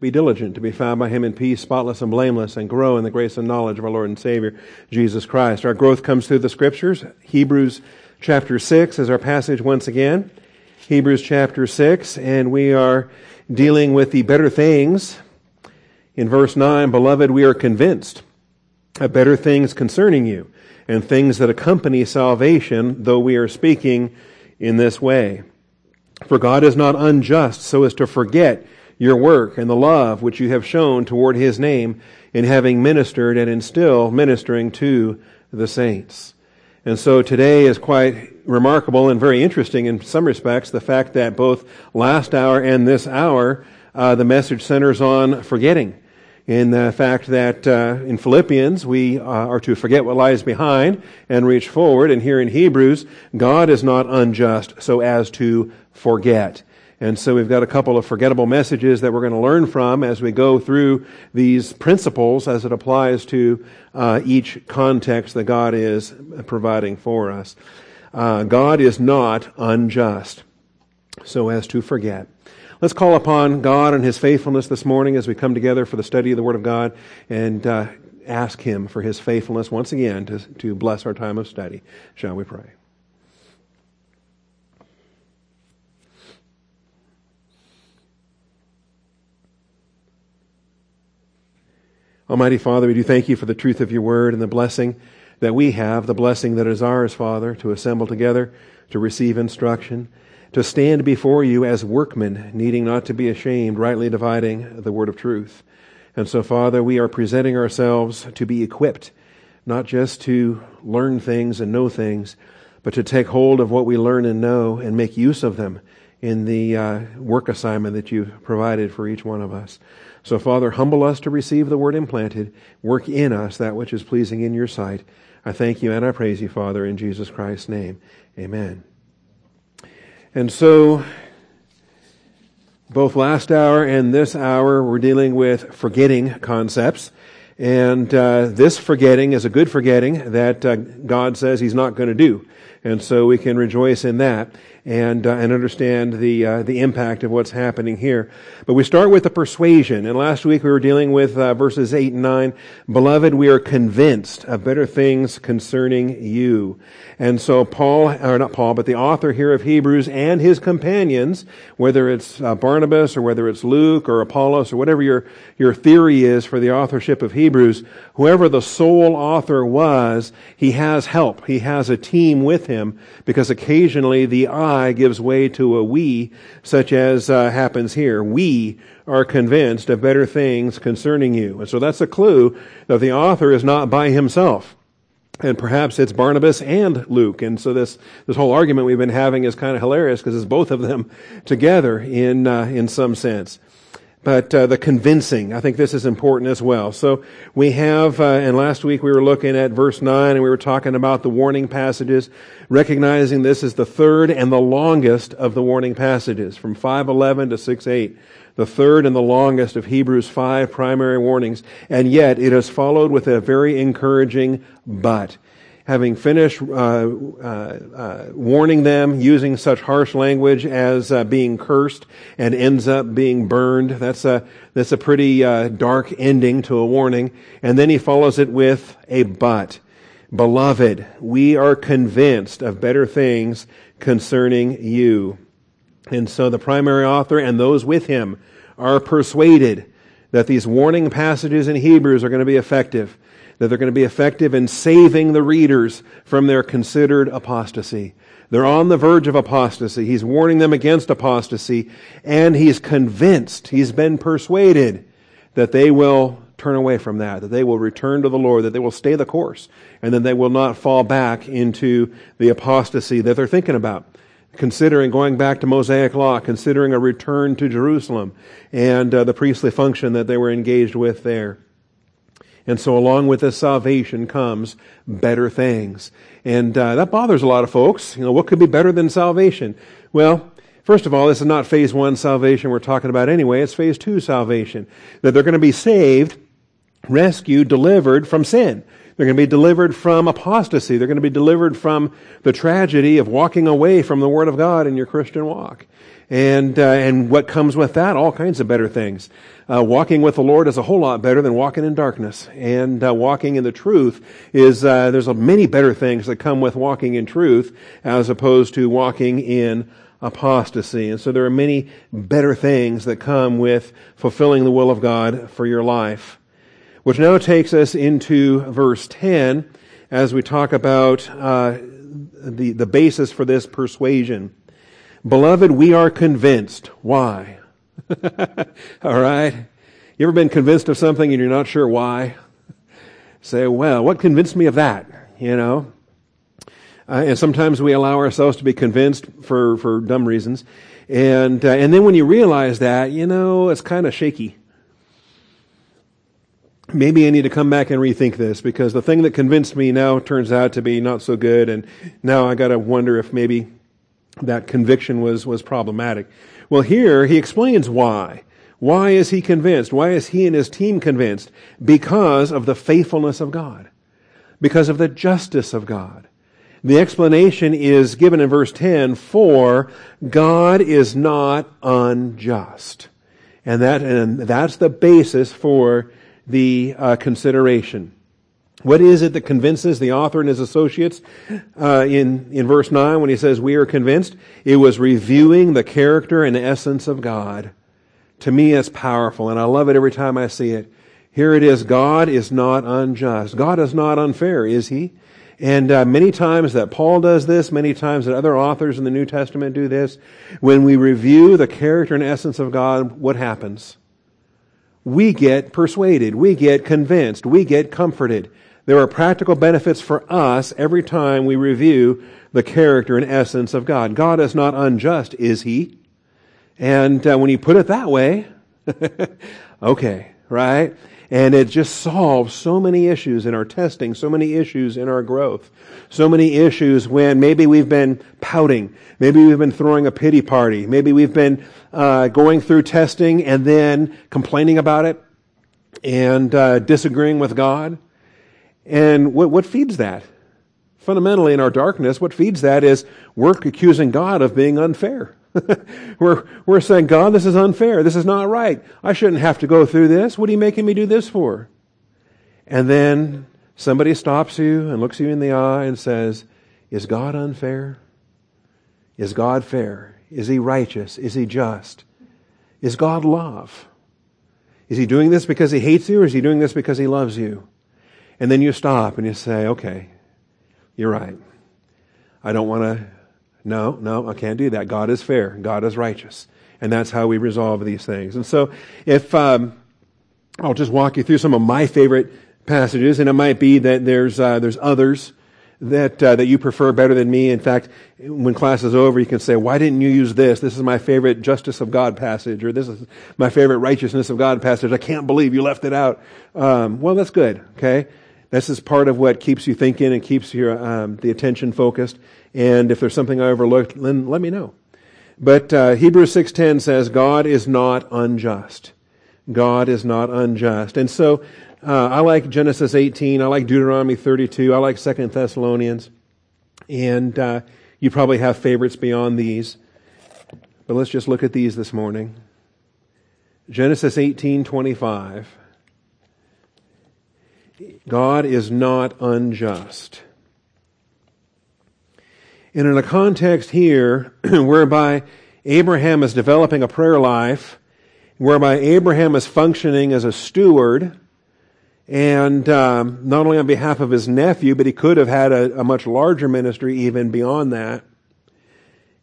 Be diligent to be found by him in peace, spotless and blameless, and grow in the grace and knowledge of our Lord and Savior, Jesus Christ. Our growth comes through the scriptures. Hebrews chapter 6 is our passage once again. Hebrews chapter 6, and we are dealing with the better things. In verse 9, Beloved, we are convinced of better things concerning you, and things that accompany salvation, though we are speaking in this way. For God is not unjust so as to forget your work and the love which you have shown toward his name in having ministered and in still ministering to the saints. And so today is quite remarkable and very interesting in some respects, the fact that both last hour and this hour, uh, the message centers on forgetting. In the fact that uh, in Philippians we uh, are to forget what lies behind and reach forward, and here in Hebrews, God is not unjust so as to forget. And so we've got a couple of forgettable messages that we're going to learn from as we go through these principles as it applies to uh, each context that God is providing for us. Uh, God is not unjust, so as to forget. Let's call upon God and His faithfulness this morning as we come together for the study of the Word of God and uh, ask Him for His faithfulness once again to, to bless our time of study. Shall we pray? Almighty Father, we do thank you for the truth of your word and the blessing that we have, the blessing that is ours, Father, to assemble together, to receive instruction, to stand before you as workmen, needing not to be ashamed, rightly dividing the word of truth. And so, Father, we are presenting ourselves to be equipped, not just to learn things and know things, but to take hold of what we learn and know and make use of them in the uh, work assignment that you've provided for each one of us. So, Father, humble us to receive the word implanted. Work in us that which is pleasing in your sight. I thank you and I praise you, Father, in Jesus Christ's name. Amen. And so, both last hour and this hour, we're dealing with forgetting concepts. And uh, this forgetting is a good forgetting that uh, God says He's not going to do. And so we can rejoice in that and uh, and understand the uh, the impact of what's happening here. But we start with the persuasion. And last week we were dealing with uh, verses eight and nine. Beloved, we are convinced of better things concerning you. And so Paul, or not Paul, but the author here of Hebrews and his companions, whether it's uh, Barnabas or whether it's Luke or Apollos or whatever your your theory is for the authorship of Hebrews, whoever the sole author was, he has help. He has a team with him because occasionally the I gives way to a we, such as uh, happens here. We are convinced of better things concerning you. And so that's a clue that the author is not by himself. And perhaps it's Barnabas and Luke. And so this, this whole argument we've been having is kind of hilarious because it's both of them together in, uh, in some sense but uh, the convincing. I think this is important as well. So we have, uh, and last week we were looking at verse 9 and we were talking about the warning passages, recognizing this is the third and the longest of the warning passages from 511 to 6:8, The third and the longest of Hebrews' five primary warnings. And yet it is followed with a very encouraging but having finished uh, uh, uh, warning them using such harsh language as uh, being cursed and ends up being burned. That's a that's a pretty uh, dark ending to a warning. And then he follows it with a but. Beloved, we are convinced of better things concerning you. And so the primary author and those with him are persuaded that these warning passages in Hebrews are going to be effective that they're going to be effective in saving the readers from their considered apostasy. They're on the verge of apostasy. He's warning them against apostasy, and he's convinced, he's been persuaded that they will turn away from that, that they will return to the Lord, that they will stay the course, and that they will not fall back into the apostasy that they're thinking about. Considering going back to Mosaic law, considering a return to Jerusalem and uh, the priestly function that they were engaged with there. And so along with this salvation comes better things. And uh, that bothers a lot of folks. You know, what could be better than salvation? Well, first of all, this is not phase one salvation we're talking about anyway. It's phase two salvation. That they're going to be saved, rescued, delivered from sin. They're going to be delivered from apostasy. They're going to be delivered from the tragedy of walking away from the Word of God in your Christian walk. And, uh, and what comes with that? All kinds of better things. Uh, walking with the Lord is a whole lot better than walking in darkness. And uh, walking in the truth is, uh, there's many better things that come with walking in truth as opposed to walking in apostasy. And so there are many better things that come with fulfilling the will of God for your life. Which now takes us into verse 10 as we talk about uh, the, the basis for this persuasion. Beloved, we are convinced. Why? All right. You ever been convinced of something and you're not sure why? Say, well, what convinced me of that? You know? Uh, and sometimes we allow ourselves to be convinced for, for dumb reasons. And, uh, and then when you realize that, you know, it's kind of shaky. Maybe I need to come back and rethink this because the thing that convinced me now turns out to be not so good. And now I got to wonder if maybe that conviction was, was problematic. Well, here he explains why. Why is he convinced? Why is he and his team convinced? Because of the faithfulness of God. Because of the justice of God. The explanation is given in verse 10 for God is not unjust. And that, and that's the basis for the uh, consideration. What is it that convinces the author and his associates uh, in, in verse 9 when he says, We are convinced? It was reviewing the character and essence of God. To me, it's powerful, and I love it every time I see it. Here it is God is not unjust. God is not unfair, is he? And uh, many times that Paul does this, many times that other authors in the New Testament do this. When we review the character and essence of God, what happens? We get persuaded. We get convinced. We get comforted. There are practical benefits for us every time we review the character and essence of God. God is not unjust, is He? And uh, when you put it that way, okay, right? And it just solves so many issues in our testing, so many issues in our growth, so many issues when maybe we've been pouting, maybe we've been throwing a pity party, maybe we've been uh, going through testing and then complaining about it and uh, disagreeing with God. And what, what feeds that? Fundamentally, in our darkness, what feeds that is we're accusing God of being unfair. we're, we're saying, God, this is unfair. This is not right. I shouldn't have to go through this. What are you making me do this for? And then somebody stops you and looks you in the eye and says, Is God unfair? Is God fair? Is he righteous? Is he just? Is God love? Is he doing this because he hates you or is he doing this because he loves you? And then you stop and you say, okay, you're right. I don't want to no, no, I can't do that. God is fair. God is righteous. And that's how we resolve these things. And so if, um, I'll just walk you through some of my favorite passages, and it might be that there's, uh, there's others that, uh, that you prefer better than me. In fact, when class is over, you can say, why didn't you use this? This is my favorite justice of God passage, or this is my favorite righteousness of God passage. I can't believe you left it out. Um, well, that's good. Okay. This is part of what keeps you thinking and keeps your, um, the attention focused. And if there's something I overlooked, then let me know. But uh, Hebrews 6.10 says, God is not unjust. God is not unjust. And so uh, I like Genesis 18. I like Deuteronomy 32. I like Second Thessalonians. And uh, you probably have favorites beyond these. But let's just look at these this morning. Genesis 18:25. God is not unjust. And in a context here whereby Abraham is developing a prayer life, whereby Abraham is functioning as a steward, and um, not only on behalf of his nephew, but he could have had a, a much larger ministry even beyond that.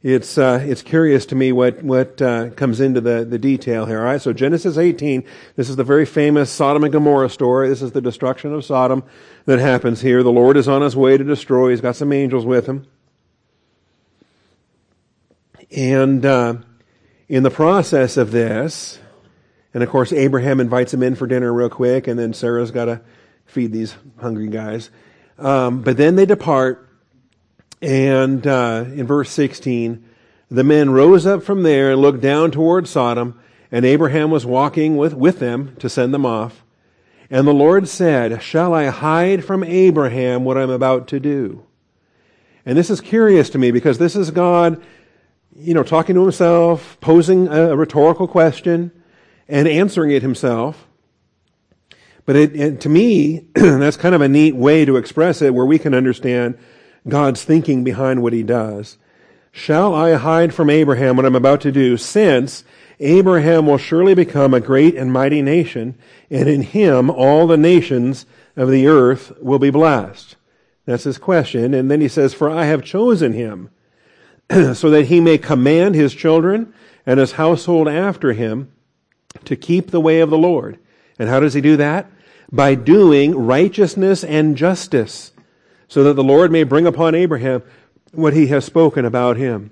It's uh, it's curious to me what what uh, comes into the the detail here. All right, so Genesis 18. This is the very famous Sodom and Gomorrah story. This is the destruction of Sodom that happens here. The Lord is on his way to destroy. He's got some angels with him. And uh, in the process of this, and of course, Abraham invites him in for dinner real quick, and then Sarah's got to feed these hungry guys. Um, but then they depart, and uh, in verse 16, the men rose up from there and looked down toward Sodom, and Abraham was walking with, with them to send them off. And the Lord said, Shall I hide from Abraham what I'm about to do? And this is curious to me because this is God, you know, talking to himself, posing a rhetorical question, and answering it himself. But it, it, to me, that's kind of a neat way to express it where we can understand God's thinking behind what he does. Shall I hide from Abraham what I'm about to do, since Abraham will surely become a great and mighty nation, and in him all the nations of the earth will be blessed? That's his question. And then he says, For I have chosen him, so that he may command his children and his household after him to keep the way of the Lord. And how does he do that? By doing righteousness and justice, so that the Lord may bring upon Abraham what he has spoken about him.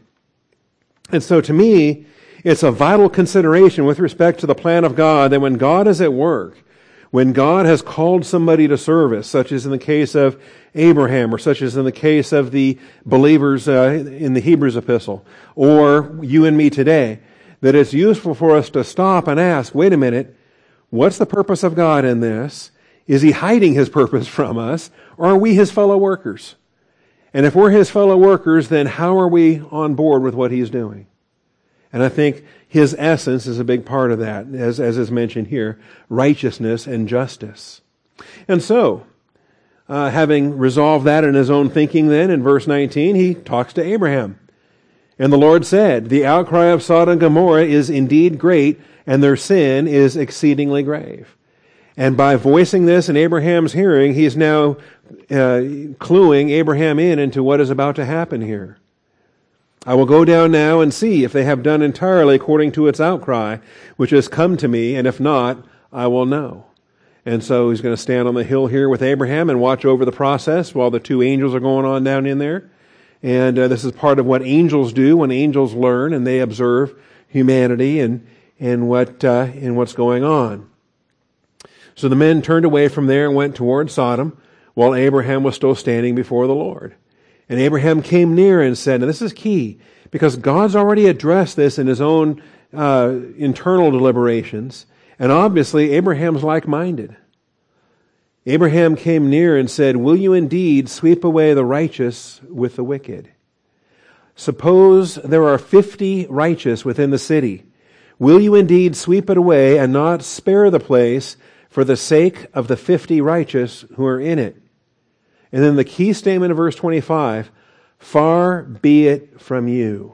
And so to me, it's a vital consideration with respect to the plan of God that when God is at work, when God has called somebody to service, such as in the case of Abraham, or such as in the case of the believers uh, in the Hebrews epistle, or you and me today, that it's useful for us to stop and ask, wait a minute, what's the purpose of God in this? Is he hiding his purpose from us, or are we his fellow workers? And if we're his fellow workers, then how are we on board with what he's doing? And I think his essence is a big part of that, as, as is mentioned here righteousness and justice. And so, uh, having resolved that in his own thinking, then in verse 19, he talks to Abraham. And the Lord said, The outcry of Sodom and Gomorrah is indeed great, and their sin is exceedingly grave. And by voicing this in Abraham's hearing, he's now uh, cluing Abraham in into what is about to happen here. I will go down now and see if they have done entirely according to its outcry, which has come to me, and if not, I will know. And so he's going to stand on the hill here with Abraham and watch over the process while the two angels are going on down in there. And uh, this is part of what angels do when angels learn and they observe humanity and, and what, uh, and what's going on. So the men turned away from there and went toward Sodom while Abraham was still standing before the Lord. And Abraham came near and said, and this is key, because God's already addressed this in his own uh, internal deliberations, and obviously Abraham's like minded. Abraham came near and said, Will you indeed sweep away the righteous with the wicked? Suppose there are fifty righteous within the city. Will you indeed sweep it away and not spare the place for the sake of the fifty righteous who are in it? And then the key statement of verse 25 far be it from you.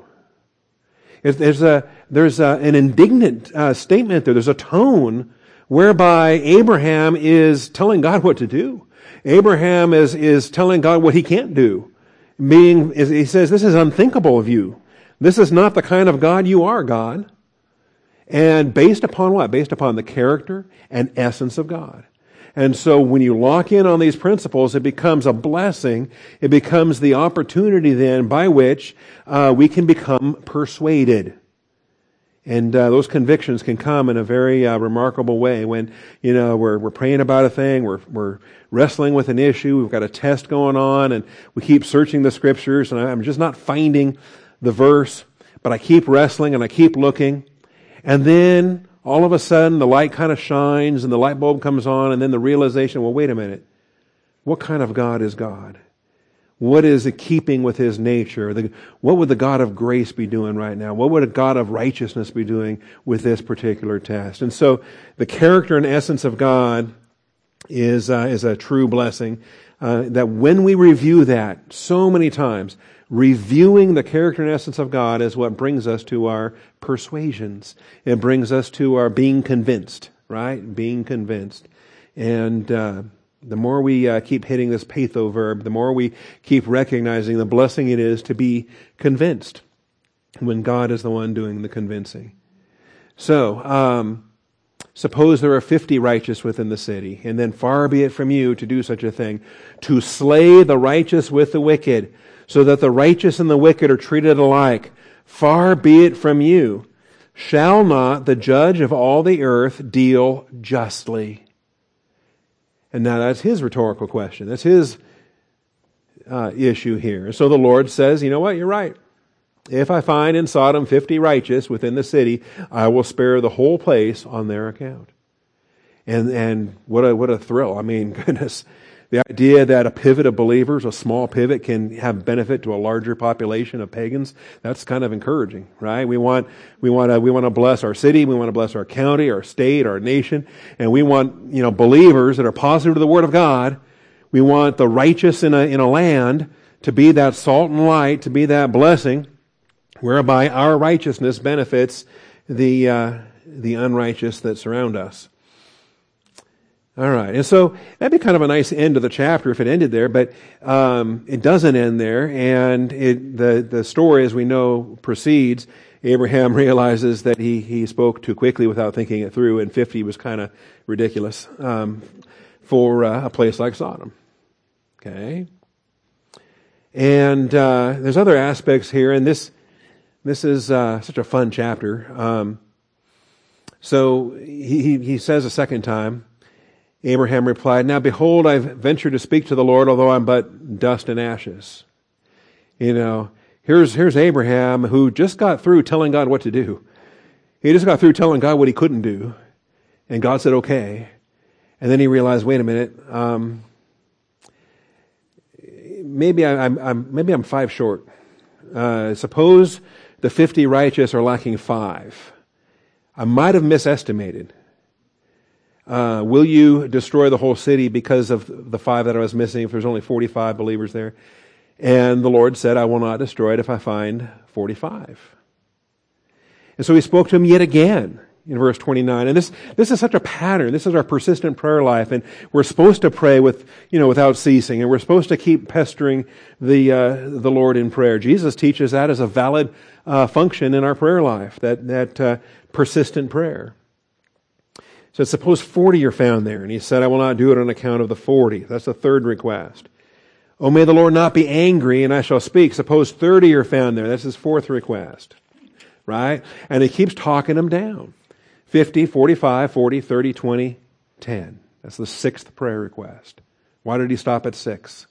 There's, a, there's a, an indignant uh, statement there. There's a tone whereby Abraham is telling God what to do. Abraham is, is telling God what he can't do. Being, he says, this is unthinkable of you. This is not the kind of God you are, God. And based upon what? Based upon the character and essence of God. And so when you lock in on these principles, it becomes a blessing. It becomes the opportunity then by which uh, we can become persuaded. And uh, those convictions can come in a very uh, remarkable way when you know we're we're praying about a thing, we're we're wrestling with an issue, we've got a test going on, and we keep searching the scriptures, and I'm just not finding the verse, but I keep wrestling and I keep looking, and then all of a sudden the light kind of shines and the light bulb comes on and then the realization, well, wait a minute. What kind of God is God? What is it keeping with his nature? The, what would the God of grace be doing right now? What would a God of righteousness be doing with this particular test? And so the character and essence of God is, uh, is a true blessing. Uh, that when we review that so many times, reviewing the character and essence of God is what brings us to our persuasions. It brings us to our being convinced, right? Being convinced. And uh, the more we uh, keep hitting this peitho verb, the more we keep recognizing the blessing it is to be convinced when God is the one doing the convincing. So, um, suppose there are 50 righteous within the city, and then far be it from you to do such a thing, to slay the righteous with the wicked so that the righteous and the wicked are treated alike. Far be it from you. Shall not the judge of all the earth deal justly? And now that's his rhetorical question. That's his uh, issue here. So the Lord says, you know what? You're right. If I find in Sodom 50 righteous within the city, I will spare the whole place on their account. And, and what a, what a thrill. I mean, goodness. The idea that a pivot of believers, a small pivot, can have benefit to a larger population of pagans, that's kind of encouraging, right? We want, we want to, we want to bless our city, we want to bless our county, our state, our nation, and we want, you know, believers that are positive to the Word of God. We want the righteous in a, in a land to be that salt and light, to be that blessing, whereby our righteousness benefits the, uh, the unrighteous that surround us. All right, and so that'd be kind of a nice end to the chapter if it ended there, but um, it doesn't end there, and it, the the story, as we know, proceeds. Abraham realizes that he he spoke too quickly without thinking it through, and fifty was kind of ridiculous um, for uh, a place like Sodom. Okay, and uh, there's other aspects here, and this this is uh, such a fun chapter. Um, so he he says a second time. Abraham replied, Now behold, I've ventured to speak to the Lord, although I'm but dust and ashes. You know, here's, here's Abraham who just got through telling God what to do. He just got through telling God what he couldn't do. And God said, okay. And then he realized, wait a minute, um, maybe I, am I'm, maybe I'm five short. Uh, suppose the 50 righteous are lacking five. I might have misestimated. Uh, will you destroy the whole city because of the five that I was missing if there's only 45 believers there? And the Lord said, I will not destroy it if I find 45. And so he spoke to him yet again in verse 29. And this, this is such a pattern. This is our persistent prayer life. And we're supposed to pray with, you know, without ceasing. And we're supposed to keep pestering the, uh, the Lord in prayer. Jesus teaches that as a valid uh, function in our prayer life, that, that uh, persistent prayer said, suppose 40 are found there. And he said, I will not do it on account of the 40. That's the third request. Oh, may the Lord not be angry and I shall speak. Suppose 30 are found there. That's his fourth request. Right? And he keeps talking them down. 50, 45, 40, 30, 20, 10. That's the sixth prayer request. Why did he stop at six?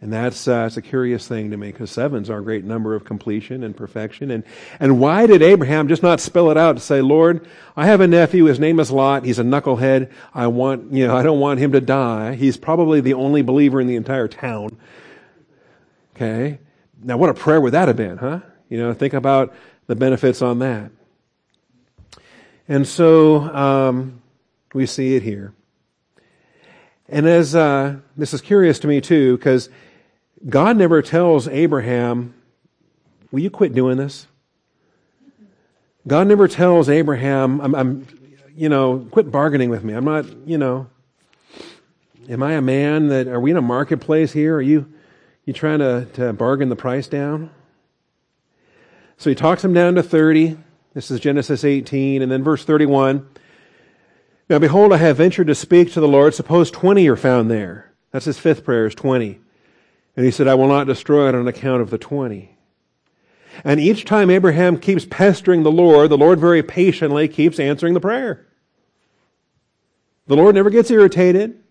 And that's, uh, a curious thing to me because seven's our great number of completion and perfection. And, and why did Abraham just not spell it out to say, Lord, I have a nephew. His name is Lot. He's a knucklehead. I want, you know, I don't want him to die. He's probably the only believer in the entire town. Okay. Now what a prayer would that have been, huh? You know, think about the benefits on that. And so, um, we see it here. And as, uh, this is curious to me too, because God never tells Abraham, Will you quit doing this? God never tells Abraham, I'm, I'm, you know, quit bargaining with me. I'm not, you know, am I a man that, are we in a marketplace here? Are you, you trying to, to bargain the price down? So he talks him down to 30. This is Genesis 18. And then verse 31. Now behold, I have ventured to speak to the Lord. Suppose 20 are found there. That's his fifth prayer is 20. And he said, I will not destroy it on account of the 20. And each time Abraham keeps pestering the Lord, the Lord very patiently keeps answering the prayer. The Lord never gets irritated.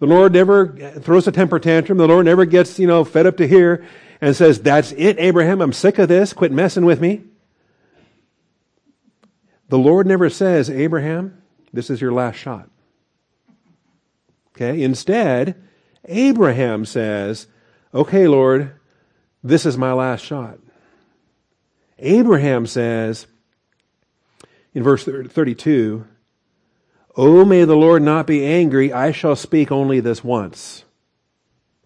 The Lord never throws a temper tantrum. The Lord never gets, you know, fed up to here and says, that's it, Abraham. I'm sick of this. Quit messing with me. The Lord never says, Abraham, this is your last shot. Okay. Instead, Abraham says, okay, Lord, this is my last shot. Abraham says in verse 32, Oh, may the Lord not be angry. I shall speak only this once.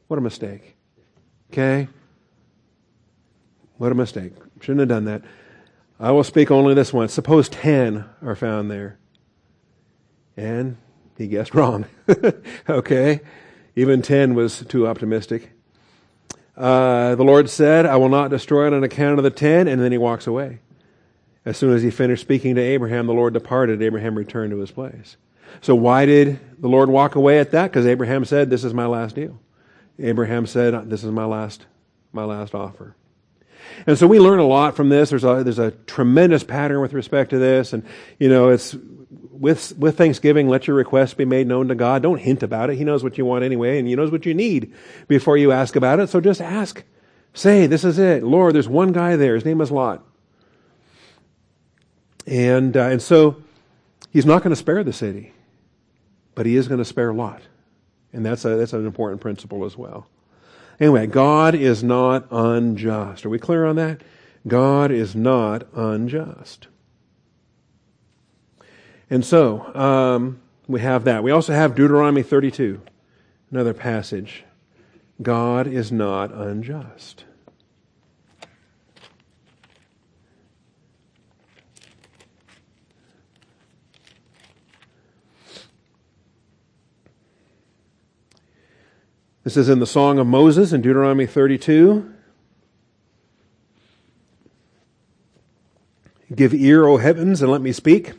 What a mistake. Okay? What a mistake. Shouldn't have done that. I will speak only this once. Suppose 10 are found there. And he guessed wrong. okay? Even 10 was too optimistic. Uh, the Lord said, I will not destroy it on account of the ten, and then he walks away. As soon as he finished speaking to Abraham, the Lord departed. Abraham returned to his place. So why did the Lord walk away at that? Because Abraham said, This is my last deal. Abraham said, This is my last, my last offer. And so we learn a lot from this. There's a, there's a tremendous pattern with respect to this. And, you know, it's with, with thanksgiving, let your request be made known to God. Don't hint about it. He knows what you want anyway, and He knows what you need before you ask about it. So just ask. Say, this is it. Lord, there's one guy there. His name is Lot. And, uh, and so He's not going to spare the city. but he is going to spare Lot. And that's, a, that's an important principle as well. Anyway, God is not unjust. Are we clear on that? God is not unjust. And so, um, we have that. We also have Deuteronomy 32, another passage. God is not unjust. This is in the Song of Moses in Deuteronomy 32. Give ear, O heavens, and let me speak.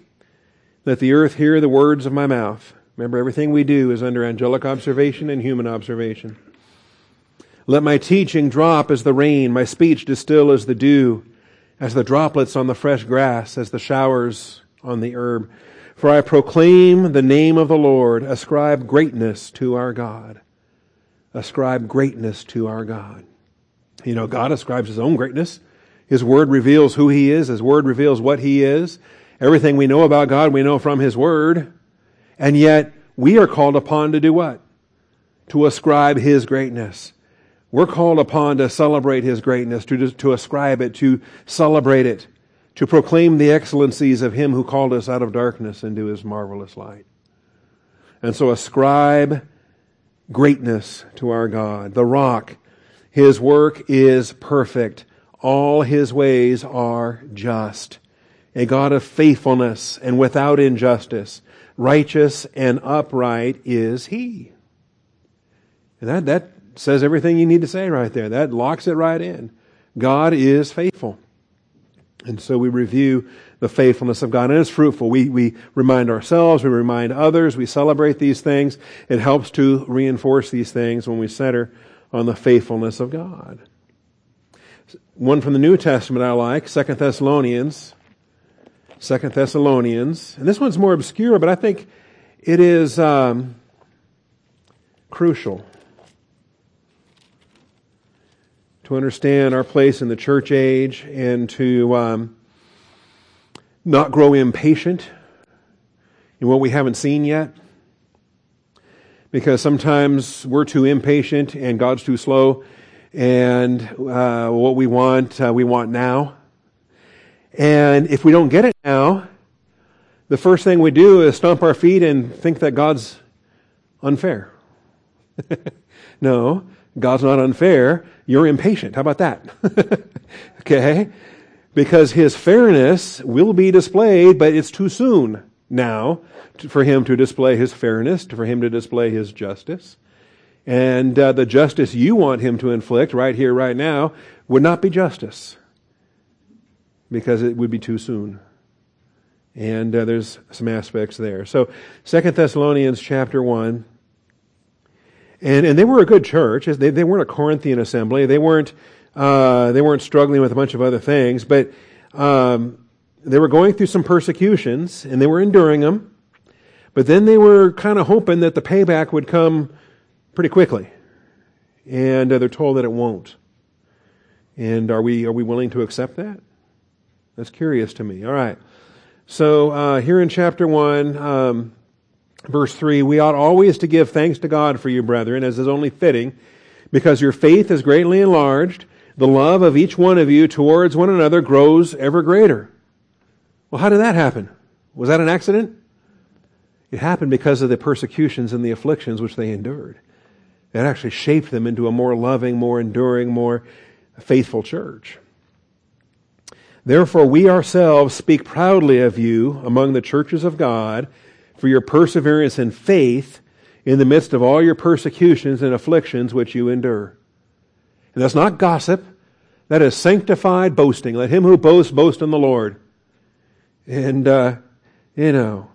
Let the earth hear the words of my mouth. Remember, everything we do is under angelic observation and human observation. Let my teaching drop as the rain, my speech distill as the dew, as the droplets on the fresh grass, as the showers on the herb. For I proclaim the name of the Lord, ascribe greatness to our God ascribe greatness to our God. You know, God ascribes His own greatness. His Word reveals who He is. His Word reveals what He is. Everything we know about God, we know from His Word. And yet, we are called upon to do what? To ascribe His greatness. We're called upon to celebrate His greatness, to, to ascribe it, to celebrate it, to proclaim the excellencies of Him who called us out of darkness into His marvelous light. And so ascribe greatness to our God. The rock, his work is perfect. All his ways are just. A God of faithfulness and without injustice. Righteous and upright is he. And that, that says everything you need to say right there. That locks it right in. God is faithful. And so we review the faithfulness of God. And it's fruitful. We, we remind ourselves, we remind others, we celebrate these things. It helps to reinforce these things when we center on the faithfulness of God. One from the New Testament I like, Second Thessalonians. Second Thessalonians. And this one's more obscure, but I think it is um, crucial to understand our place in the church age and to um, not grow impatient in what we haven't seen yet. Because sometimes we're too impatient and God's too slow, and uh, what we want, uh, we want now. And if we don't get it now, the first thing we do is stomp our feet and think that God's unfair. no, God's not unfair. You're impatient. How about that? okay? because his fairness will be displayed, but it's too soon now for him to display his fairness, for him to display his justice. And uh, the justice you want him to inflict right here, right now, would not be justice because it would be too soon. And uh, there's some aspects there. So, Second Thessalonians chapter 1. And, and they were a good church. They, they weren't a Corinthian assembly. They weren't uh, they weren't struggling with a bunch of other things, but um, they were going through some persecutions and they were enduring them. But then they were kind of hoping that the payback would come pretty quickly, and uh, they're told that it won't. And are we are we willing to accept that? That's curious to me. All right. So uh, here in chapter one, um, verse three, we ought always to give thanks to God for you, brethren, as is only fitting, because your faith is greatly enlarged the love of each one of you towards one another grows ever greater. Well, how did that happen? Was that an accident? It happened because of the persecutions and the afflictions which they endured. It actually shaped them into a more loving, more enduring, more faithful church. Therefore, we ourselves speak proudly of you among the churches of God for your perseverance and faith in the midst of all your persecutions and afflictions which you endure. And that's not gossip. That is sanctified boasting. Let him who boasts boast in the Lord. And, uh, you know,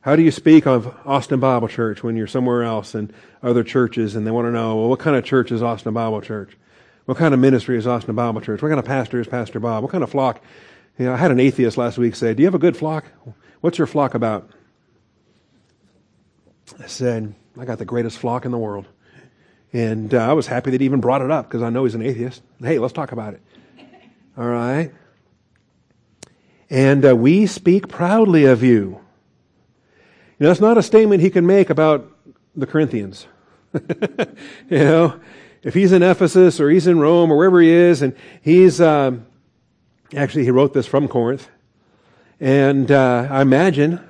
how do you speak of Austin Bible Church when you're somewhere else and other churches and they want to know, well, what kind of church is Austin Bible Church? What kind of ministry is Austin Bible Church? What kind of pastor is Pastor Bob? What kind of flock? You know, I had an atheist last week say, do you have a good flock? What's your flock about? I said, I got the greatest flock in the world. And uh, I was happy that he even brought it up because I know he's an atheist. Hey, let's talk about it. All right. And uh, we speak proudly of you. You know, that's not a statement he can make about the Corinthians. you know, if he's in Ephesus or he's in Rome or wherever he is, and he's um, actually he wrote this from Corinth, and uh, I imagine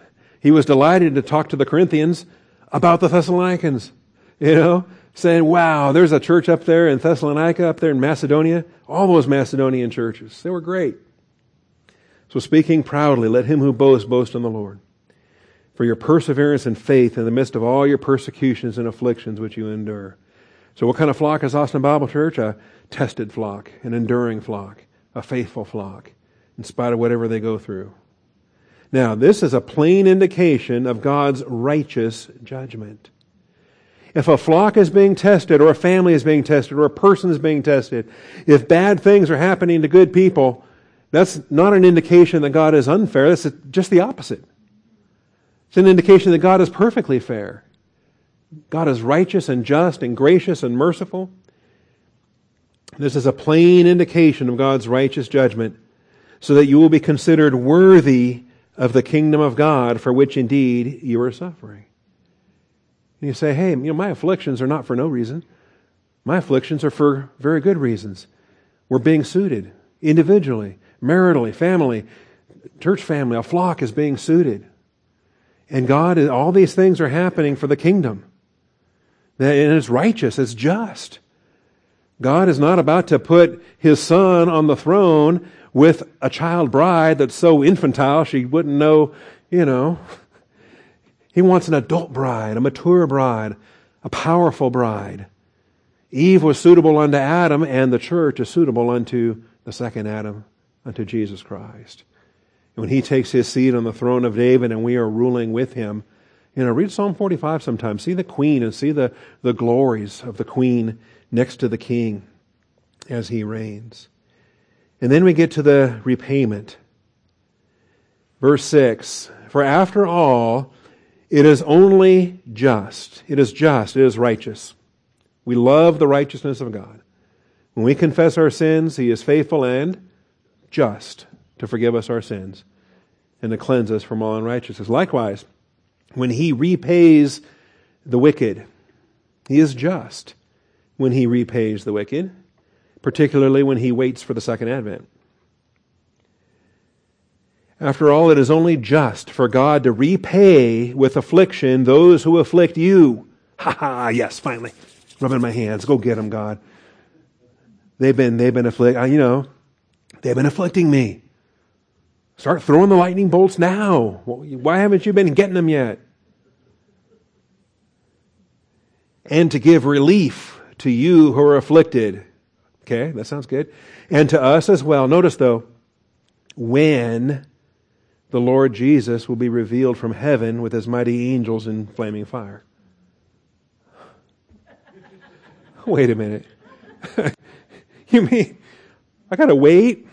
he was delighted to talk to the Corinthians about the Thessalonians. You know, saying, "Wow, there's a church up there in Thessalonica, up there in Macedonia. All those Macedonian churches, they were great." So speaking proudly, let him who boasts boast in the Lord. For your perseverance and faith in the midst of all your persecutions and afflictions which you endure. So what kind of flock is Austin Bible Church? A tested flock, an enduring flock, a faithful flock, in spite of whatever they go through. Now, this is a plain indication of God's righteous judgment. If a flock is being tested, or a family is being tested, or a person is being tested, if bad things are happening to good people, that's not an indication that God is unfair. That's just the opposite. It's an indication that God is perfectly fair. God is righteous and just and gracious and merciful. This is a plain indication of God's righteous judgment, so that you will be considered worthy of the kingdom of God for which indeed you are suffering. And you say, hey, you know, my afflictions are not for no reason. My afflictions are for very good reasons. We're being suited individually, maritally, family, church family, a flock is being suited. And God, all these things are happening for the kingdom. And it's righteous, it's just. God is not about to put his son on the throne with a child bride that's so infantile she wouldn't know, you know. He wants an adult bride, a mature bride, a powerful bride. Eve was suitable unto Adam, and the church is suitable unto the second Adam, unto Jesus Christ. When he takes his seat on the throne of David and we are ruling with him, you know, read Psalm 45 sometimes. See the queen and see the, the glories of the queen next to the king as he reigns. And then we get to the repayment. Verse 6 For after all, it is only just. It is just. It is righteous. We love the righteousness of God. When we confess our sins, He is faithful and just to forgive us our sins and to cleanse us from all unrighteousness. Likewise, when he repays the wicked. He is just when he repays the wicked, particularly when he waits for the second advent. After all, it is only just for God to repay with affliction those who afflict you. Ha ha, yes, finally. Rubbing my hands. Go get them, God. They've been, they've been afflict, uh, you know, they've been afflicting me. Start throwing the lightning bolts now. Why haven't you been getting them yet? And to give relief to you who are afflicted. Okay, that sounds good. And to us as well. Notice though, when the Lord Jesus will be revealed from heaven with his mighty angels in flaming fire. Wait a minute. you mean I got to wait?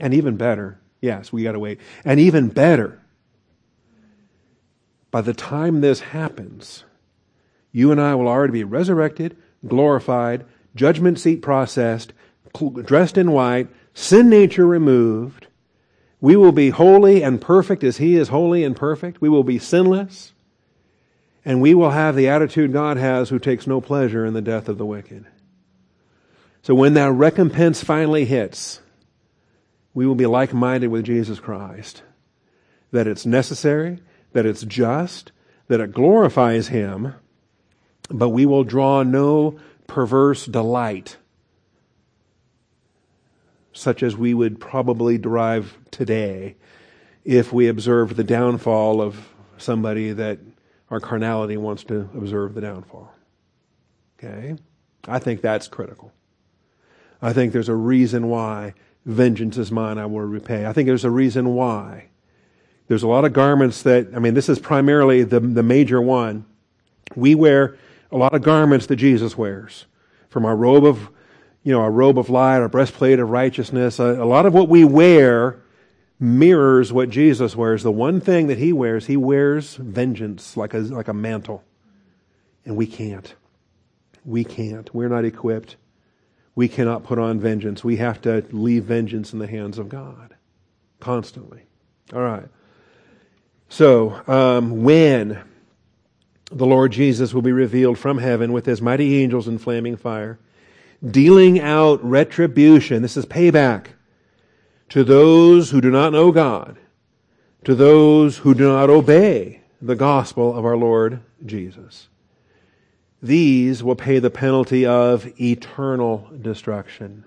And even better, yes, we got to wait. And even better, by the time this happens, you and I will already be resurrected, glorified, judgment seat processed, dressed in white, sin nature removed. We will be holy and perfect as He is holy and perfect. We will be sinless. And we will have the attitude God has who takes no pleasure in the death of the wicked. So when that recompense finally hits, we will be like minded with Jesus Christ. That it's necessary, that it's just, that it glorifies Him, but we will draw no perverse delight, such as we would probably derive today if we observed the downfall of somebody that our carnality wants to observe the downfall. Okay? I think that's critical. I think there's a reason why vengeance is mine, I will repay. I think there's a reason why. There's a lot of garments that, I mean, this is primarily the, the major one. We wear a lot of garments that Jesus wears. From our robe of, you know, our robe of light, our breastplate of righteousness, a, a lot of what we wear mirrors what Jesus wears. The one thing that he wears, he wears vengeance like a, like a mantle. And we can't. We can't. We're not equipped. We cannot put on vengeance. We have to leave vengeance in the hands of God constantly. All right. So, um, when the Lord Jesus will be revealed from heaven with his mighty angels in flaming fire, dealing out retribution, this is payback, to those who do not know God, to those who do not obey the gospel of our Lord Jesus. These will pay the penalty of eternal destruction.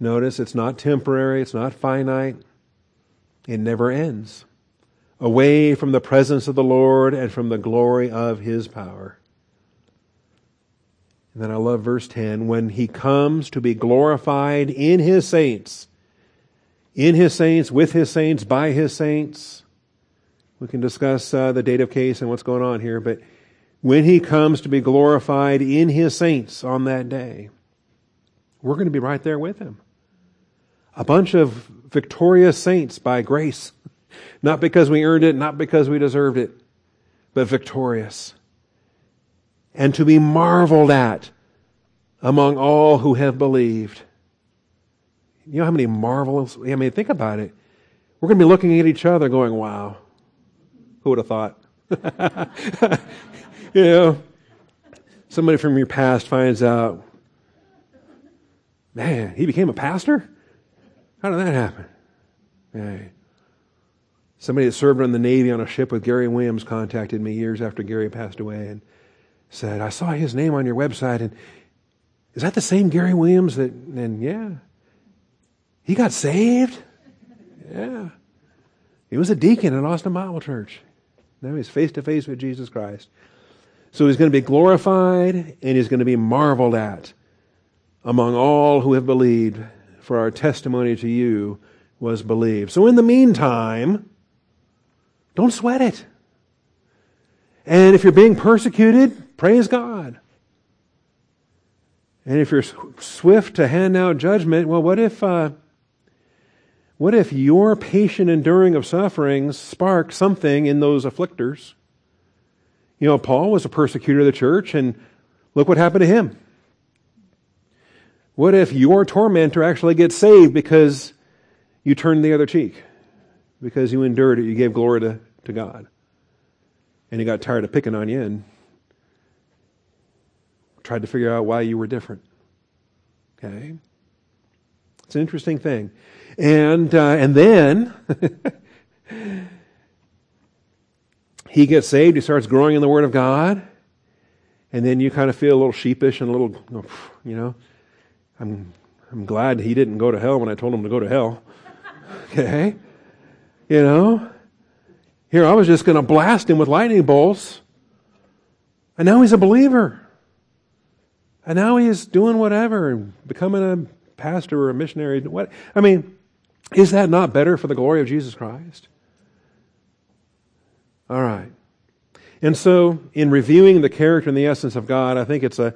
Notice it's not temporary, it's not finite, it never ends. Away from the presence of the Lord and from the glory of his power. And then I love verse 10 when he comes to be glorified in his saints, in his saints, with his saints, by his saints. We can discuss uh, the date of case and what's going on here, but when he comes to be glorified in his saints on that day, we're going to be right there with him. A bunch of victorious saints by grace. Not because we earned it, not because we deserved it, but victorious. And to be marveled at among all who have believed. You know how many marvels? I mean, think about it. We're going to be looking at each other going, wow, who would have thought? you know, somebody from your past finds out, man, he became a pastor? How did that happen? Hey. Somebody that served in the Navy on a ship with Gary Williams contacted me years after Gary passed away and said, I saw his name on your website and is that the same Gary Williams that, and yeah. He got saved? Yeah. He was a deacon at Austin Bible Church. Now he's face to face with Jesus Christ. So he's going to be glorified and he's going to be marveled at among all who have believed, for our testimony to you was believed. So in the meantime, don't sweat it. And if you're being persecuted, praise God. And if you're swift to hand out judgment, well, what if, uh, what if your patient enduring of sufferings sparks something in those afflictors? You know, Paul was a persecutor of the church, and look what happened to him. What if your tormentor actually gets saved because you turned the other cheek? Because you endured it, you gave glory to, to God. And he got tired of picking on you and tried to figure out why you were different. Okay? It's an interesting thing. And, uh, and then he gets saved, he starts growing in the Word of God, and then you kind of feel a little sheepish and a little, oh, you know, I'm, I'm glad he didn't go to hell when I told him to go to hell. Okay? You know? Here, I was just going to blast him with lightning bolts. And now he's a believer. And now he's doing whatever becoming a pastor or a missionary. What I mean, is that not better for the glory of Jesus Christ? All right. And so, in reviewing the character and the essence of God, I think it's a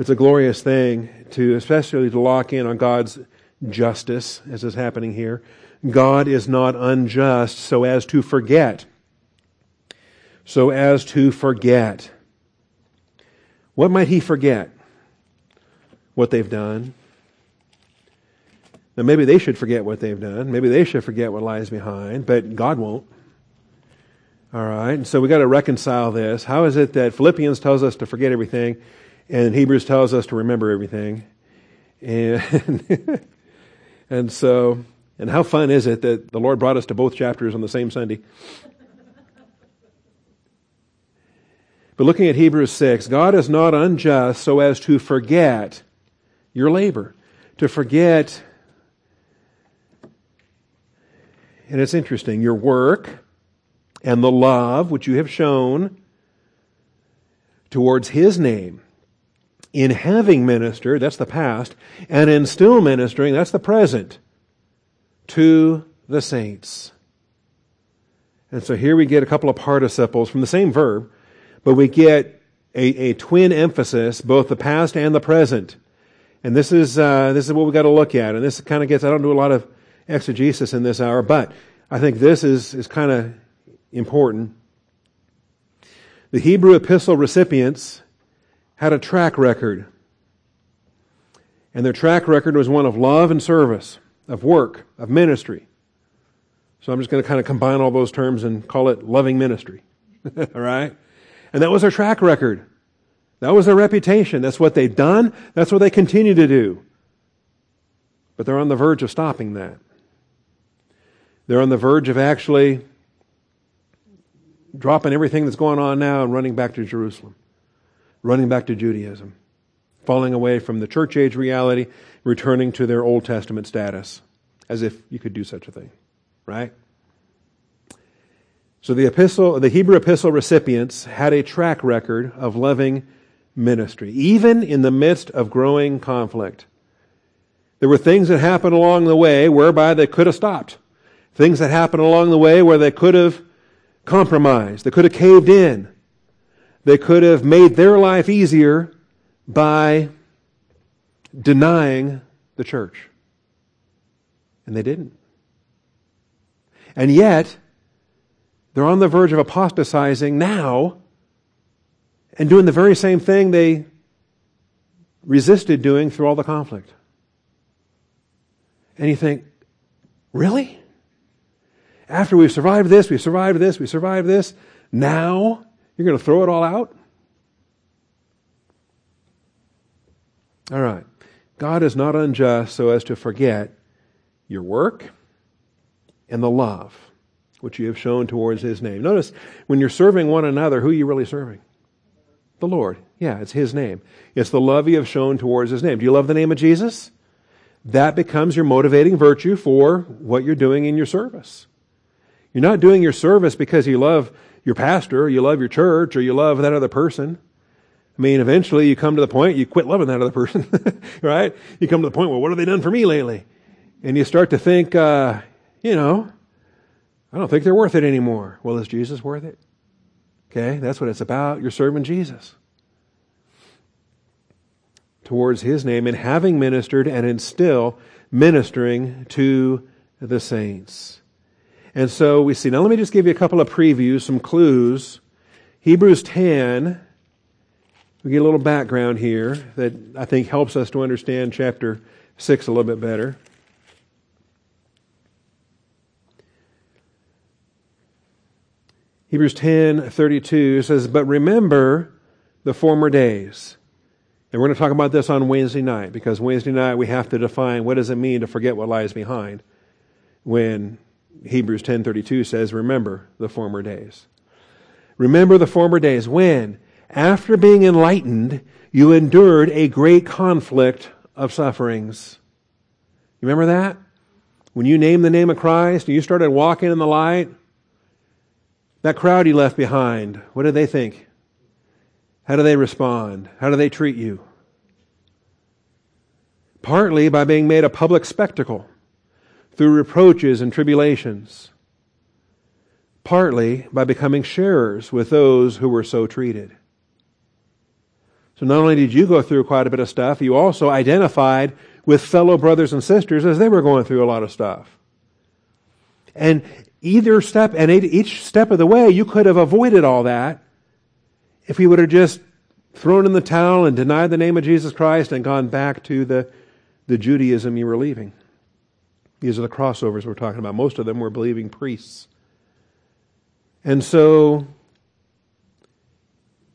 it's a glorious thing to, especially to lock in on God's justice, as is happening here. God is not unjust so as to forget. So as to forget. What might he forget? What they've done. Now, maybe they should forget what they've done. Maybe they should forget what lies behind, but God won't. All right, and so we got to reconcile this. How is it that Philippians tells us to forget everything, and Hebrews tells us to remember everything. And, and so, and how fun is it that the Lord brought us to both chapters on the same Sunday? But looking at Hebrews 6, God is not unjust so as to forget your labor, to forget, and it's interesting, your work and the love which you have shown towards His name in having ministered, that's the past, and in still ministering, that's the present, to the saints. And so here we get a couple of participles from the same verb, but we get a, a twin emphasis, both the past and the present. And this is, uh, this is what we've got to look at. And this kind of gets, I don't do a lot of exegesis in this hour, but I think this is, is kind of important. The Hebrew epistle recipients had a track record. And their track record was one of love and service, of work, of ministry. So I'm just going to kind of combine all those terms and call it loving ministry. all right? And that was their track record. That was their reputation. That's what they've done. That's what they continue to do. But they're on the verge of stopping that. They're on the verge of actually dropping everything that's going on now and running back to Jerusalem, running back to Judaism, falling away from the church age reality, returning to their Old Testament status, as if you could do such a thing, right? So the epistle, the Hebrew epistle recipients had a track record of loving ministry, even in the midst of growing conflict. There were things that happened along the way whereby they could have stopped. Things that happened along the way where they could have compromised. They could have caved in. They could have made their life easier by denying the church. And they didn't. And yet, they're on the verge of apostatizing now and doing the very same thing they resisted doing through all the conflict. And you think, really? After we've survived this, we've survived this, we survived this, now you're going to throw it all out? All right. God is not unjust so as to forget your work and the love which you have shown towards his name. Notice when you're serving one another, who are you really serving? The Lord. Yeah, it's his name. It's the love you have shown towards his name. Do you love the name of Jesus? That becomes your motivating virtue for what you're doing in your service. You're not doing your service because you love your pastor, or you love your church, or you love that other person. I mean, eventually you come to the point you quit loving that other person, right? You come to the point, well, what have they done for me lately? And you start to think, uh, you know, I don't think they're worth it anymore. Well, is Jesus worth it? Okay, that's what it's about. You're serving Jesus towards his name and having ministered and in still ministering to the saints. And so we see, now let me just give you a couple of previews, some clues. Hebrews 10, we get a little background here that I think helps us to understand chapter 6 a little bit better. Hebrews 10 32 says, But remember the former days. And we're going to talk about this on Wednesday night because Wednesday night we have to define what does it mean to forget what lies behind when Hebrews 10:32 says remember the former days. Remember the former days when after being enlightened you endured a great conflict of sufferings. You remember that? When you named the name of Christ and you started walking in the light, that crowd you left behind, what did they think? How do they respond? How do they treat you? Partly by being made a public spectacle through reproaches and tribulations. Partly by becoming sharers with those who were so treated. So not only did you go through quite a bit of stuff, you also identified with fellow brothers and sisters as they were going through a lot of stuff. And either step, and each step of the way, you could have avoided all that if you would have just thrown in the towel and denied the name of Jesus Christ and gone back to the, the Judaism you were leaving. These are the crossovers we're talking about. Most of them were believing priests. And so,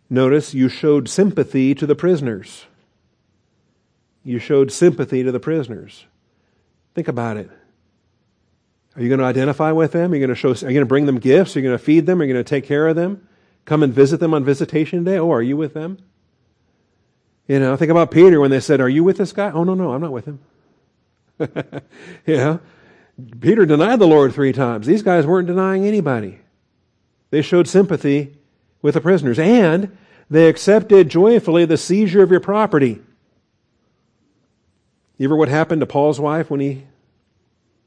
notice you showed sympathy to the prisoners. You showed sympathy to the prisoners. Think about it. Are you going to identify with them? Are you going to show, are you going to bring them gifts? Are you going to feed them? Are you going to take care of them? Come and visit them on visitation day? Oh, are you with them? You know, think about Peter when they said, Are you with this guy? Oh, no, no, I'm not with him. yeah. Peter denied the Lord three times. These guys weren't denying anybody. They showed sympathy with the prisoners and they accepted joyfully the seizure of your property. You ever what happened to Paul's wife when he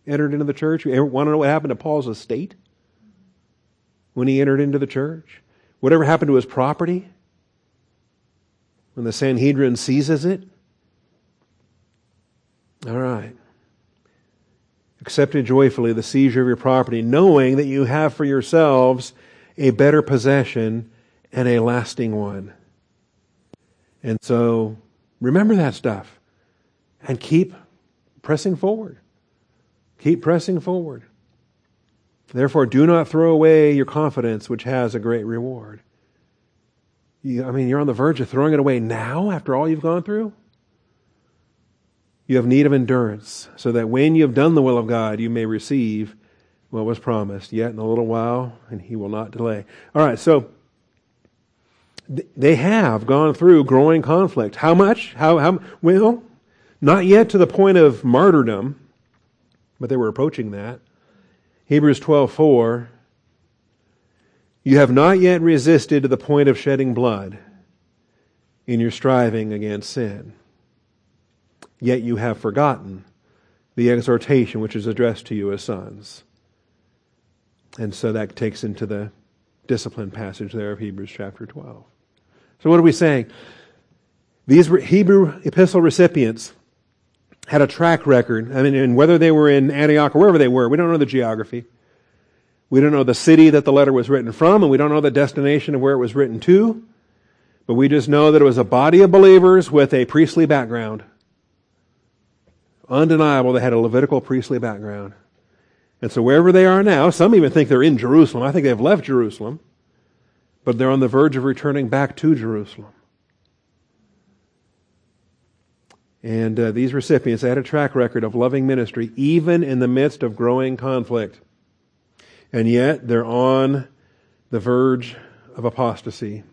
entered into the church? You ever want to know what happened to Paul's estate when he entered into the church? Whatever happened to his property when the Sanhedrin seizes it? All right. Accepted joyfully the seizure of your property, knowing that you have for yourselves a better possession and a lasting one. And so remember that stuff and keep pressing forward. Keep pressing forward. Therefore, do not throw away your confidence, which has a great reward. You, I mean, you're on the verge of throwing it away now after all you've gone through? You have need of endurance, so that when you have done the will of God, you may receive what was promised. Yet in a little while, and he will not delay. All right, so they have gone through growing conflict. How much? How, how, well, not yet to the point of martyrdom, but they were approaching that. Hebrews 12:4 You have not yet resisted to the point of shedding blood in your striving against sin. Yet you have forgotten the exhortation which is addressed to you as sons. And so that takes into the discipline passage there of Hebrews chapter 12. So what are we saying? These Hebrew epistle recipients had a track record. I mean, and whether they were in Antioch or wherever they were, we don't know the geography. We don't know the city that the letter was written from, and we don't know the destination of where it was written to. But we just know that it was a body of believers with a priestly background undeniable they had a Levitical priestly background. And so wherever they are now, some even think they're in Jerusalem. I think they've left Jerusalem, but they're on the verge of returning back to Jerusalem. And uh, these recipients had a track record of loving ministry even in the midst of growing conflict. And yet they're on the verge of apostasy.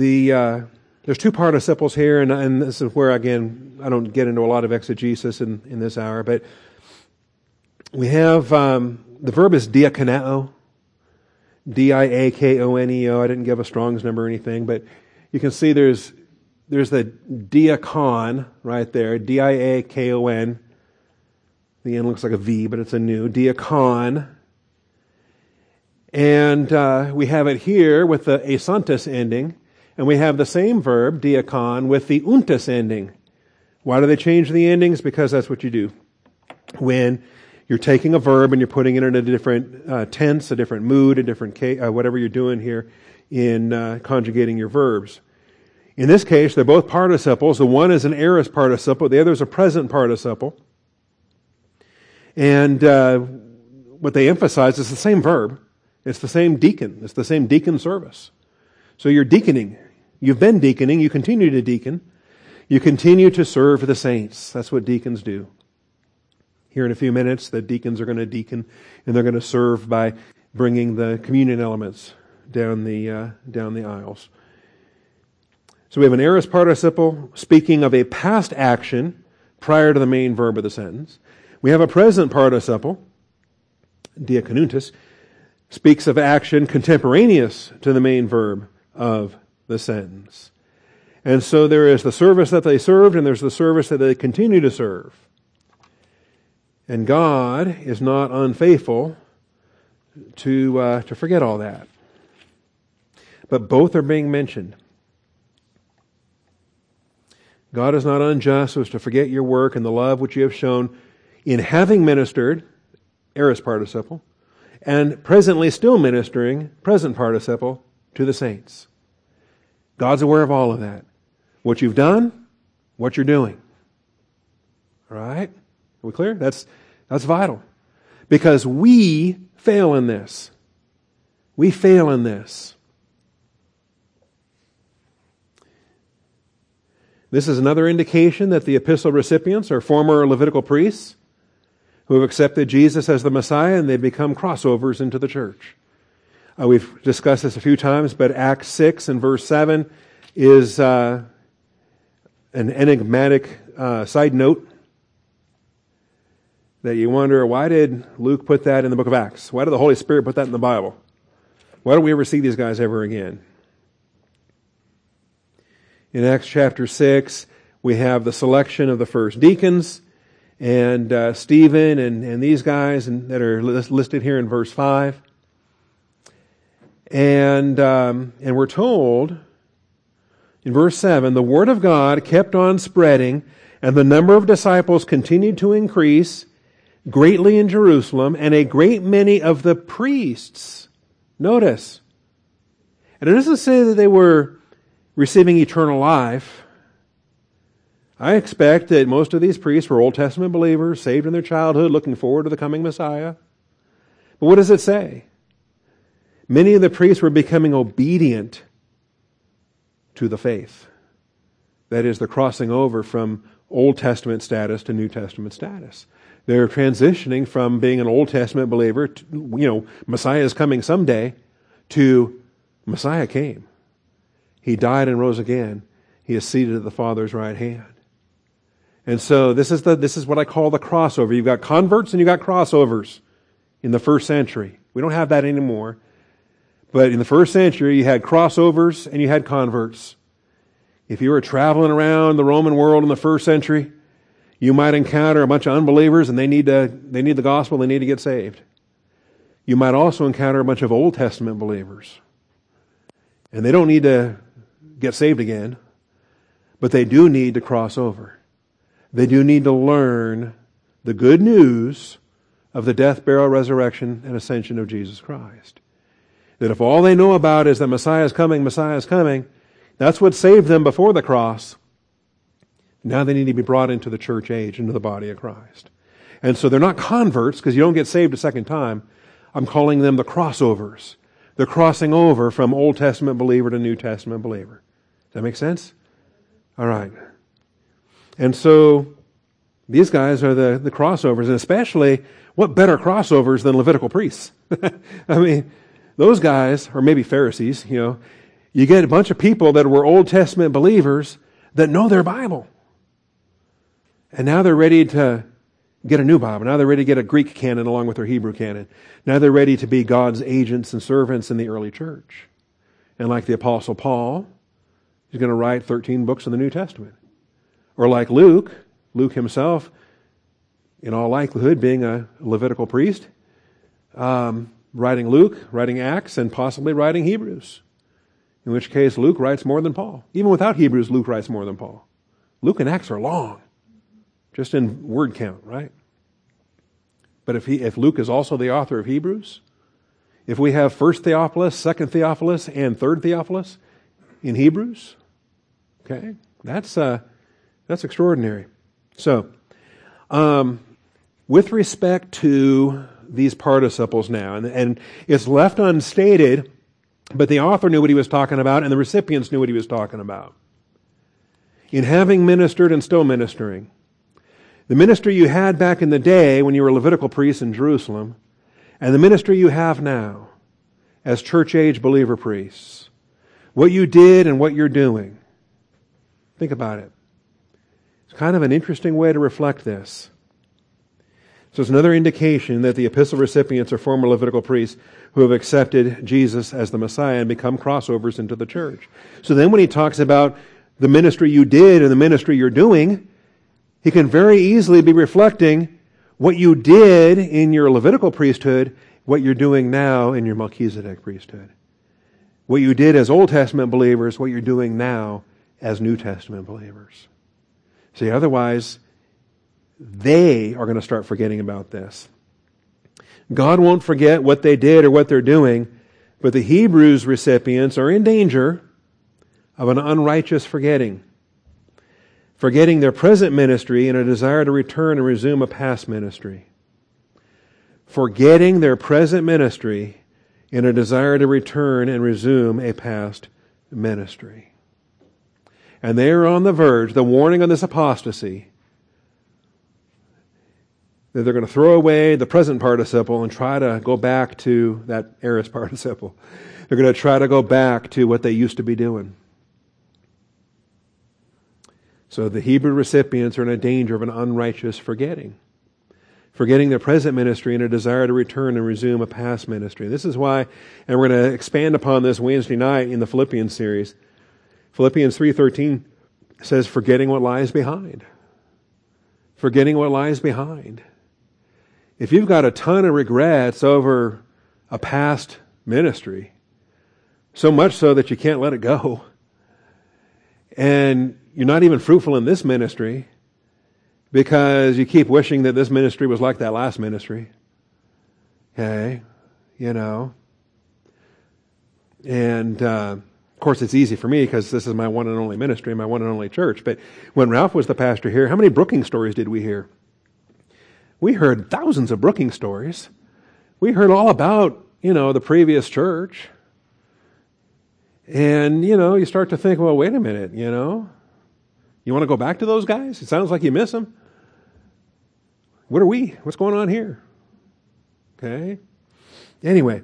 The uh, there's two participles here, and, and this is where again I don't get into a lot of exegesis in, in this hour, but we have um, the verb is diakoneo, D I A K O N E O. I didn't give a Strong's number or anything, but you can see there's there's the diakon right there, D I A K O N. The N looks like a V, but it's a new diakon. And uh, we have it here with the asantis ending. And we have the same verb, diakon, with the untus ending. Why do they change the endings? Because that's what you do. When you're taking a verb and you're putting it in a different uh, tense, a different mood, a different case, uh, whatever you're doing here in uh, conjugating your verbs. In this case, they're both participles. The one is an aorist participle, the other is a present participle. And uh, what they emphasize is the same verb. It's the same deacon. It's the same deacon service. So you're deaconing. You've been deaconing, you continue to deacon. You continue to serve the saints. That's what deacons do. Here in a few minutes, the deacons are going to deacon and they're going to serve by bringing the communion elements down the, uh, down the aisles. So we have an aorist participle speaking of a past action prior to the main verb of the sentence. We have a present participle, diakonuntus, speaks of action contemporaneous to the main verb of the sentence. And so there is the service that they served, and there's the service that they continue to serve. And God is not unfaithful to, uh, to forget all that. But both are being mentioned. God is not unjust so as to forget your work and the love which you have shown in having ministered, aorist participle, and presently still ministering, present participle, to the saints. God's aware of all of that. What you've done, what you're doing. All right? Are we clear? That's, that's vital. Because we fail in this. We fail in this. This is another indication that the epistle recipients are former Levitical priests who have accepted Jesus as the Messiah and they've become crossovers into the church. Uh, we've discussed this a few times, but Acts 6 and verse 7 is uh, an enigmatic uh, side note that you wonder why did Luke put that in the book of Acts? Why did the Holy Spirit put that in the Bible? Why don't we ever see these guys ever again? In Acts chapter 6, we have the selection of the first deacons and uh, Stephen and, and these guys and, that are listed here in verse 5. And, um, and we're told in verse 7 the word of God kept on spreading, and the number of disciples continued to increase greatly in Jerusalem, and a great many of the priests. Notice. And it doesn't say that they were receiving eternal life. I expect that most of these priests were Old Testament believers, saved in their childhood, looking forward to the coming Messiah. But what does it say? Many of the priests were becoming obedient to the faith. That is, the crossing over from Old Testament status to New Testament status. They're transitioning from being an Old Testament believer, to, you know, Messiah is coming someday, to Messiah came. He died and rose again. He is seated at the Father's right hand. And so this is the, this is what I call the crossover. You've got converts and you've got crossovers in the first century. We don't have that anymore. But in the first century, you had crossovers and you had converts. If you were traveling around the Roman world in the first century, you might encounter a bunch of unbelievers and they need to, they need the gospel, they need to get saved. You might also encounter a bunch of Old Testament believers. And they don't need to get saved again, but they do need to cross over. They do need to learn the good news of the death, burial, resurrection, and ascension of Jesus Christ. That if all they know about is that Messiah is coming, Messiah is coming, that's what saved them before the cross. Now they need to be brought into the church age, into the body of Christ. And so they're not converts because you don't get saved a second time. I'm calling them the crossovers. They're crossing over from Old Testament believer to New Testament believer. Does that make sense? All right. And so these guys are the, the crossovers, and especially what better crossovers than Levitical priests? I mean, those guys, or maybe Pharisees, you know, you get a bunch of people that were Old Testament believers that know their Bible. And now they're ready to get a new Bible. Now they're ready to get a Greek canon along with their Hebrew canon. Now they're ready to be God's agents and servants in the early church. And like the Apostle Paul, he's going to write 13 books in the New Testament. Or like Luke, Luke himself, in all likelihood, being a Levitical priest, um, writing Luke, writing Acts, and possibly writing Hebrews. In which case, Luke writes more than Paul. Even without Hebrews, Luke writes more than Paul. Luke and Acts are long, just in word count, right? But if, he, if Luke is also the author of Hebrews, if we have first Theophilus, second Theophilus, and third Theophilus in Hebrews, okay, that's, uh, that's extraordinary. So, um, with respect to these participles now, and, and it's left unstated, but the author knew what he was talking about, and the recipients knew what he was talking about. In having ministered and still ministering, the ministry you had back in the day when you were Levitical priests in Jerusalem, and the ministry you have now as church age believer priests, what you did and what you're doing. Think about it. It's kind of an interesting way to reflect this. So it's another indication that the epistle recipients are former Levitical priests who have accepted Jesus as the Messiah and become crossovers into the church. So then when he talks about the ministry you did and the ministry you're doing, he can very easily be reflecting what you did in your Levitical priesthood, what you're doing now in your Melchizedek priesthood. What you did as Old Testament believers, what you're doing now as New Testament believers. See, otherwise, they are going to start forgetting about this. God won't forget what they did or what they're doing, but the Hebrews recipients are in danger of an unrighteous forgetting. Forgetting their present ministry in a desire to return and resume a past ministry. Forgetting their present ministry in a desire to return and resume a past ministry and they are on the verge, the warning on this apostasy, that they're going to throw away the present participle and try to go back to that aorist participle. They're going to try to go back to what they used to be doing. So the Hebrew recipients are in a danger of an unrighteous forgetting. Forgetting their present ministry and a desire to return and resume a past ministry. This is why, and we're going to expand upon this Wednesday night in the Philippians series. Philippians 3:13 says forgetting what lies behind. Forgetting what lies behind. If you've got a ton of regrets over a past ministry, so much so that you can't let it go, and you're not even fruitful in this ministry because you keep wishing that this ministry was like that last ministry. Okay, you know, and uh, Of course, it's easy for me because this is my one and only ministry, my one and only church. But when Ralph was the pastor here, how many Brooking stories did we hear? We heard thousands of Brooking stories. We heard all about, you know, the previous church. And, you know, you start to think, well, wait a minute, you know, you want to go back to those guys? It sounds like you miss them. What are we? What's going on here? Okay. Anyway,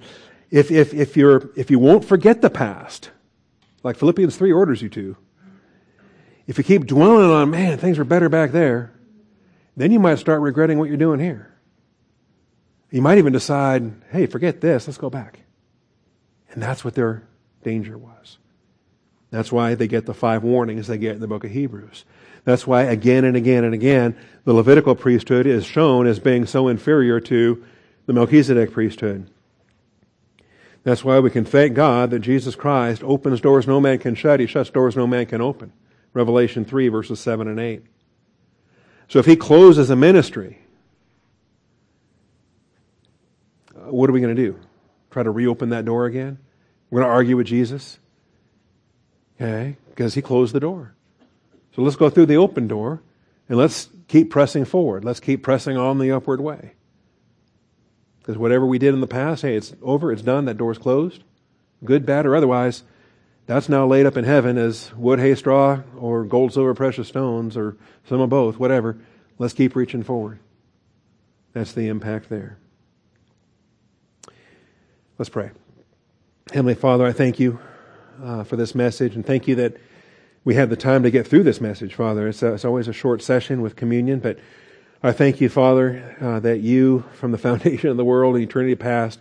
if, if, if, you're, if you won't forget the past, like Philippians 3 orders you to, if you keep dwelling on, man, things were better back there, then you might start regretting what you're doing here. You might even decide, hey, forget this, let's go back. And that's what their danger was. That's why they get the five warnings they get in the book of Hebrews. That's why again and again and again, the Levitical priesthood is shown as being so inferior to the Melchizedek priesthood. That's why we can thank God that Jesus Christ opens doors no man can shut. He shuts doors no man can open. Revelation 3, verses 7 and 8. So if he closes a ministry, uh, what are we going to do? Try to reopen that door again? We're going to argue with Jesus? Okay? Because he closed the door. So let's go through the open door and let's keep pressing forward. Let's keep pressing on the upward way. Because whatever we did in the past, hey, it's over, it's done, that door's closed. Good, bad, or otherwise, that's now laid up in heaven as wood, hay, straw, or gold, silver, precious stones, or some of both, whatever. Let's keep reaching forward. That's the impact there. Let's pray. Heavenly Father, I thank you uh, for this message, and thank you that we had the time to get through this message, Father. It's, a, it's always a short session with communion, but I thank you, Father, uh, that you, from the foundation of the world, and eternity past,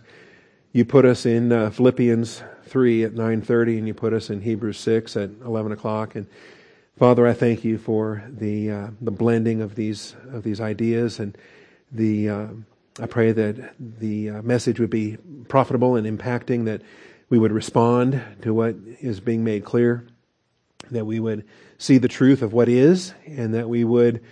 you put us in uh, Philippians 3 at 9.30 and you put us in Hebrews 6 at 11 o'clock. And Father, I thank you for the, uh, the blending of these, of these ideas and the, uh, I pray that the uh, message would be profitable and impacting, that we would respond to what is being made clear, that we would see the truth of what is, and that we would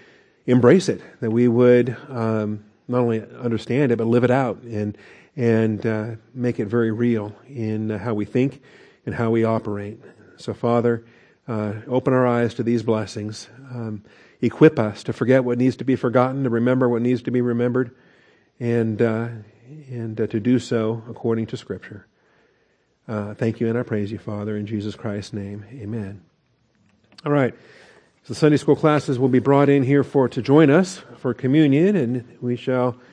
embrace it, that we would um, not only understand it, but live it out and, and uh, make it very real in how we think and how we operate. So, Father, uh, open our eyes to these blessings. Um, equip us to forget what needs to be forgotten, to remember what needs to be remembered, and, uh, and uh, to do so according to Scripture. Uh, thank you and I praise you, Father, in Jesus Christ's name. Amen. All right. The Sunday school classes will be brought in here for to join us for communion, and we shall